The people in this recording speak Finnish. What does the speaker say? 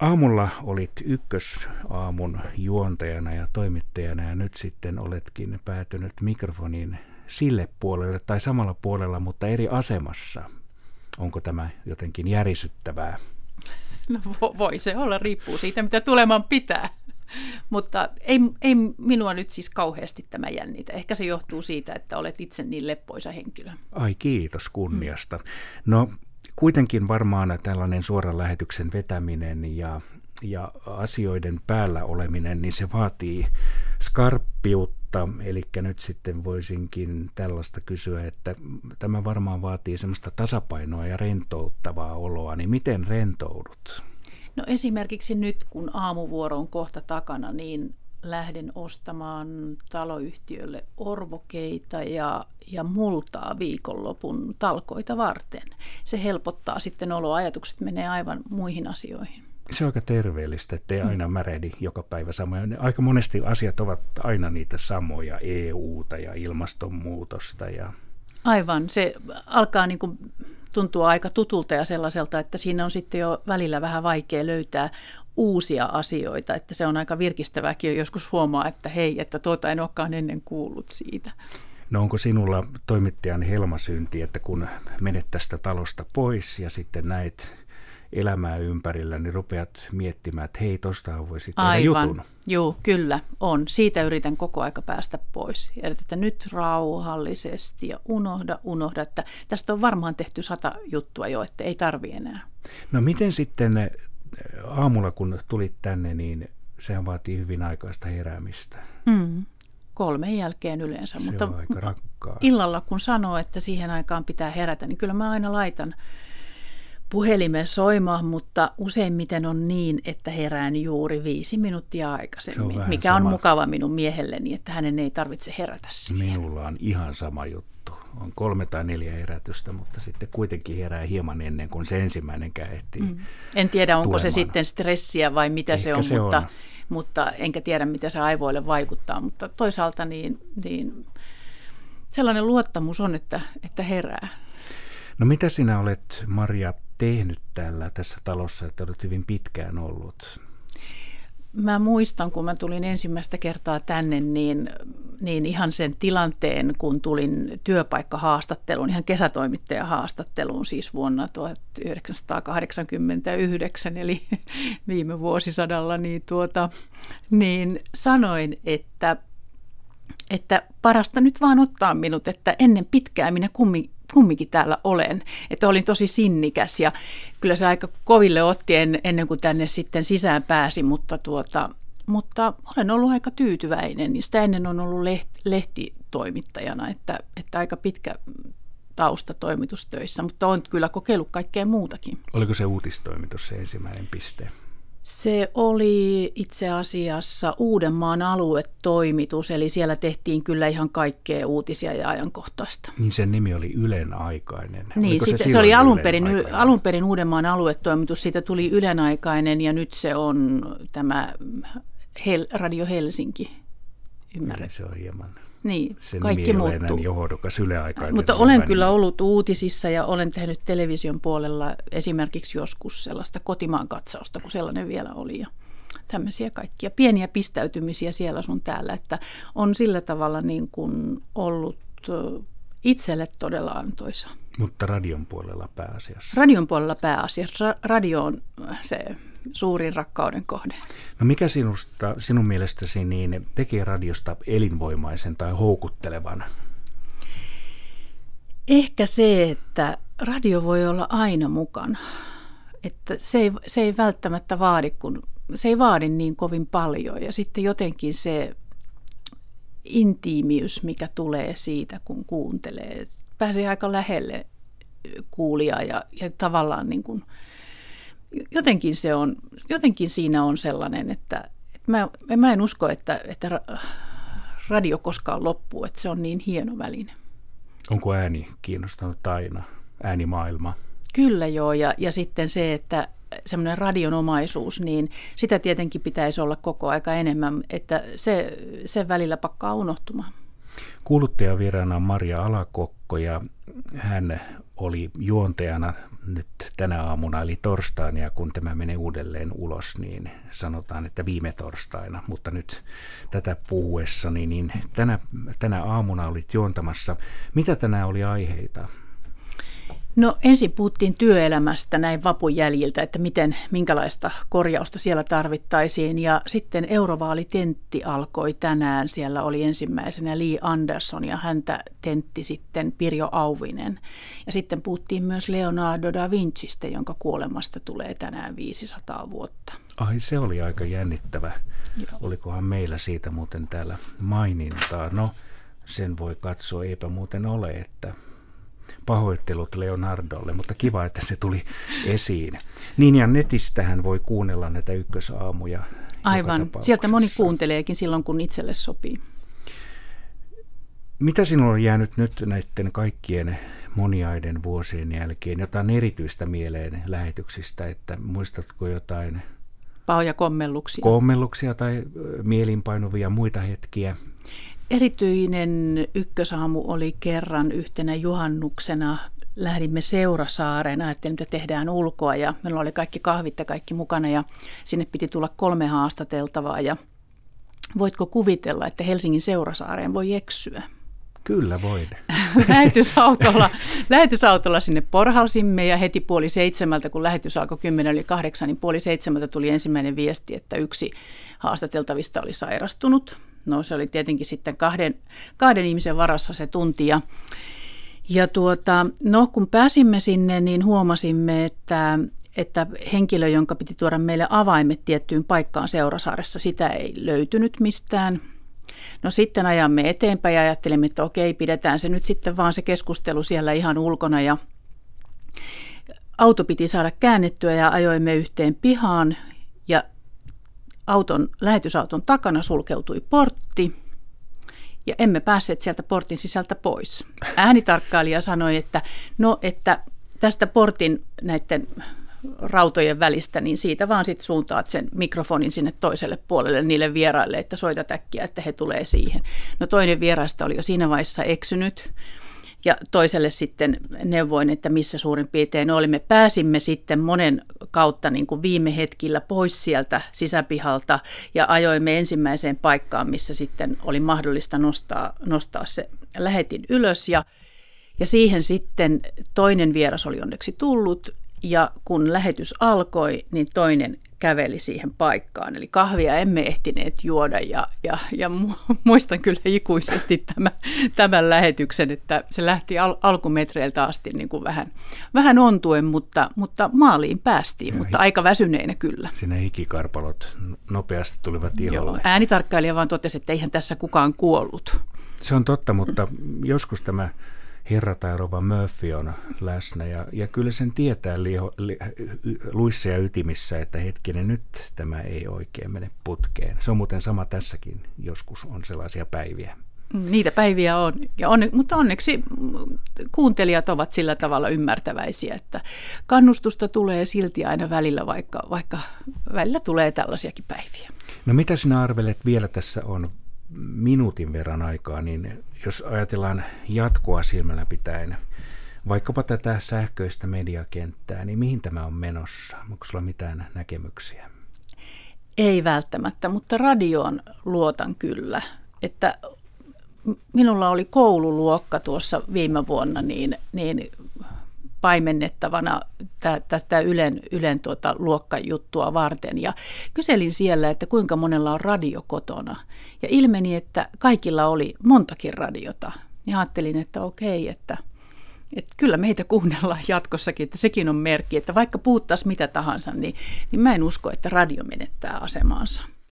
Aamulla olit ykkösaamun juontajana ja toimittajana ja nyt sitten oletkin päätynyt mikrofonin sille puolelle tai samalla puolella, mutta eri asemassa. Onko tämä jotenkin järisyttävää? No voi se olla, riippuu siitä, mitä tuleman pitää. Mutta ei, ei minua nyt siis kauheasti tämä jännitä. Ehkä se johtuu siitä, että olet itse niin leppoisa henkilö. Ai kiitos kunniasta. Mm. No kuitenkin varmaan tällainen suoran lähetyksen vetäminen ja, ja asioiden päällä oleminen, niin se vaatii skarppiutta. Eli nyt sitten voisinkin tällaista kysyä, että tämä varmaan vaatii semmoista tasapainoa ja rentouttavaa oloa. Niin miten rentoudut? No esimerkiksi nyt, kun aamuvuoro on kohta takana, niin lähden ostamaan taloyhtiölle orvokeita ja, ja multaa viikonlopun talkoita varten. Se helpottaa sitten oloa, ajatukset menee aivan muihin asioihin. Se on aika terveellistä, ettei mm. aina märehdi joka päivä samoja. Aika monesti asiat ovat aina niitä samoja, EUta ja ilmastonmuutosta. Ja... Aivan, se alkaa niin kuin tuntuu aika tutulta ja sellaiselta, että siinä on sitten jo välillä vähän vaikea löytää uusia asioita, että se on aika virkistävääkin joskus huomaa, että hei, että tuota en olekaan ennen kuullut siitä. No onko sinulla toimittajan helmasynti, että kun menet tästä talosta pois ja sitten näet elämää ympärillä, niin rupeat miettimään, että hei, tosta voisi tehdä Aivan. jutun. Joo, kyllä, on. Siitä yritän koko aika päästä pois. Ja että nyt rauhallisesti ja unohda, unohda, että tästä on varmaan tehty sata juttua jo, että ei tarvi enää. No miten sitten aamulla, kun tulit tänne, niin sehän vaatii hyvin aikaista heräämistä. Mm kolmen jälkeen yleensä. Se mutta on aika rakkaa. illalla kun sanoo, että siihen aikaan pitää herätä, niin kyllä mä aina laitan puhelimen soimaan, mutta useimmiten on niin, että herään juuri viisi minuuttia aikaisemmin, on mikä sama. on mukava minun miehelleni, että hänen ei tarvitse herätä siihen. Minulla on ihan sama juttu. On kolme tai neljä herätystä, mutta sitten kuitenkin herää hieman ennen kuin se ensimmäinen ehtii mm. En tiedä, onko tulemaan. se sitten stressiä vai mitä Ehkä se on, se mutta, on. mutta enkä tiedä, mitä se aivoille vaikuttaa. Mutta toisaalta niin, niin sellainen luottamus on, että, että herää. No mitä sinä olet, Maria, tehnyt täällä tässä talossa, että olet hyvin pitkään ollut? Mä muistan, kun mä tulin ensimmäistä kertaa tänne, niin, niin ihan sen tilanteen, kun tulin työpaikkahaastatteluun, ihan kesätoimittajahaastatteluun siis vuonna 1989, eli viime vuosisadalla, niin, tuota, niin sanoin, että että parasta nyt vaan ottaa minut, että ennen pitkää minä kummin, kumminkin täällä olen. Että olin tosi sinnikäs ja kyllä se aika koville otti en, ennen kuin tänne sitten sisään pääsi, mutta, tuota, mutta olen ollut aika tyytyväinen. Niin sitä ennen on ollut leht, lehtitoimittajana, että, että aika pitkä tausta toimitustöissä, mutta olen kyllä kokeillut kaikkea muutakin. Oliko se uutistoimitus se ensimmäinen piste? Se oli itse asiassa Uudenmaan aluetoimitus, eli siellä tehtiin kyllä ihan kaikkea uutisia ja ajankohtaista. Niin sen nimi oli Ylen aikainen. Niin, se, se, se oli alun perin, alun perin Uudenmaan aluetoimitus, siitä tuli Ylen aikainen ja nyt se on tämä Hel, Radio Helsinki. Ymmärrät? Niin, se on hieman niin, Sen kaikki nimi muuttuu. Niin johdokas yleaikainen. Mutta olen kyllä nimi. ollut uutisissa ja olen tehnyt television puolella esimerkiksi joskus sellaista kotimaan katsausta, kun sellainen vielä oli. Ja tämmöisiä kaikkia pieniä pistäytymisiä siellä sun täällä, että on sillä tavalla niin kuin ollut itselle todella antoisa. Mutta radion puolella pääasiassa? Radion puolella pääasiassa. Radio on se suurin rakkauden kohde. No mikä sinusta, sinun mielestäsi niin tekee radiosta elinvoimaisen tai houkuttelevan? Ehkä se, että radio voi olla aina mukana. Että se ei, se ei välttämättä vaadi, kun, se ei vaadi niin kovin paljon. Ja sitten jotenkin se intiimiys, mikä tulee siitä, kun kuuntelee, pääsee aika lähelle kuulijaa ja, ja tavallaan niin kuin – jotenkin, se on, jotenkin siinä on sellainen, että, että mä, mä en usko, että, että radio koskaan loppuu, että se on niin hieno väline. Onko ääni kiinnostanut aina, äänimaailma? Kyllä joo, ja, ja sitten se, että semmoinen radionomaisuus, niin sitä tietenkin pitäisi olla koko aika enemmän, että se, se välillä pakkaa unohtumaan. Kuuluttajavieraana on Maria Alakokko ja hän oli juontajana nyt tänä aamuna, eli torstaina, ja kun tämä menee uudelleen ulos, niin sanotaan, että viime torstaina, mutta nyt tätä puhuessani, niin tänä, tänä aamuna olit juontamassa. Mitä tänään oli aiheita? No ensin puhuttiin työelämästä näin vapun jäljiltä, että miten, minkälaista korjausta siellä tarvittaisiin. Ja sitten eurovaalitentti alkoi tänään. Siellä oli ensimmäisenä Lee Anderson ja häntä tentti sitten Pirjo Auvinen. Ja sitten puhuttiin myös Leonardo da Vincistä, jonka kuolemasta tulee tänään 500 vuotta. Ai se oli aika jännittävä. Joo. Olikohan meillä siitä muuten täällä mainintaa? No sen voi katsoa, eipä muuten ole, että Pahoittelut Leonardolle, mutta kiva, että se tuli esiin. Niin ja netistähän voi kuunnella näitä ykkösaamuja. Aivan, sieltä moni kuunteleekin silloin, kun itselle sopii. Mitä sinulla on jäänyt nyt näiden kaikkien moniaiden vuosien jälkeen jotain erityistä mieleen lähetyksistä, että muistatko jotain pahoja kommelluksia. Kommelluksia tai mielinpainuvia muita hetkiä? Erityinen ykkösaamu oli kerran yhtenä juhannuksena. Lähdimme Seurasaareen, ajattelin, että tehdään ulkoa ja meillä oli kaikki kahvit ja kaikki mukana ja sinne piti tulla kolme haastateltavaa ja voitko kuvitella, että Helsingin Seurasaareen voi eksyä? Kyllä voin. lähetysautolla, lähetysautolla sinne porhalsimme ja heti puoli seitsemältä, kun lähetys alkoi kymmenen yli kahdeksan, niin puoli seitsemältä tuli ensimmäinen viesti, että yksi haastateltavista oli sairastunut. No se oli tietenkin sitten kahden, kahden ihmisen varassa se tunti. Ja, ja tuota, no kun pääsimme sinne, niin huomasimme, että, että henkilö, jonka piti tuoda meille avaimet tiettyyn paikkaan Seurasaaressa, sitä ei löytynyt mistään. No sitten ajamme eteenpäin ja ajattelimme, että okei, pidetään se nyt sitten vaan se keskustelu siellä ihan ulkona. Ja auto piti saada käännettyä ja ajoimme yhteen pihaan auton, lähetysauton takana sulkeutui portti ja emme päässeet sieltä portin sisältä pois. Äänitarkkailija sanoi, että no, että tästä portin näiden rautojen välistä, niin siitä vaan sitten suuntaat sen mikrofonin sinne toiselle puolelle niille vieraille, että soita täkkiä, että he tulee siihen. No toinen vieraista oli jo siinä vaiheessa eksynyt ja toiselle sitten neuvoin, että missä suurin piirtein olimme. Pääsimme sitten monen kautta niin kuin viime hetkillä pois sieltä sisäpihalta ja ajoimme ensimmäiseen paikkaan, missä sitten oli mahdollista nostaa, nostaa se lähetin ylös ja ja siihen sitten toinen vieras oli onneksi tullut ja kun lähetys alkoi, niin toinen käveli siihen paikkaan. Eli kahvia emme ehtineet juoda ja, ja, ja muistan kyllä ikuisesti tämän, tämän lähetyksen, että se lähti al- alkumetreiltä asti niin kuin vähän, vähän ontuen, mutta, mutta maaliin päästiin, ja mutta hi- aika väsyneinä kyllä. Sinne hikikarpalot nopeasti tulivat iholle. Joo, äänitarkkailija vaan totesi, että eihän tässä kukaan kuollut. Se on totta, mutta joskus tämä herra tai rova Murphy on läsnä ja, ja kyllä sen tietää liho, li, luissa ja ytimissä, että hetkinen nyt tämä ei oikein mene putkeen. Se on muuten sama tässäkin, joskus on sellaisia päiviä. Niitä päiviä on, ja on, mutta onneksi kuuntelijat ovat sillä tavalla ymmärtäväisiä, että kannustusta tulee silti aina välillä, vaikka, vaikka välillä tulee tällaisiakin päiviä. No mitä sinä arvelet vielä tässä on minuutin verran aikaa, niin jos ajatellaan jatkoa silmällä pitäen, vaikkapa tätä sähköistä mediakenttää, niin mihin tämä on menossa? Onko sulla mitään näkemyksiä? Ei välttämättä, mutta radioon luotan kyllä. Että minulla oli koululuokka tuossa viime vuonna, niin, niin paimennettavana tästä Ylen, Ylen tuota luokkajuttua varten. Ja kyselin siellä, että kuinka monella on radio kotona. Ja ilmeni, että kaikilla oli montakin radiota. Ja ajattelin, että okei, että, että kyllä meitä kuunnellaan jatkossakin, että sekin on merkki, että vaikka puhuttaisiin mitä tahansa, niin, niin mä en usko, että radio menettää asemaansa.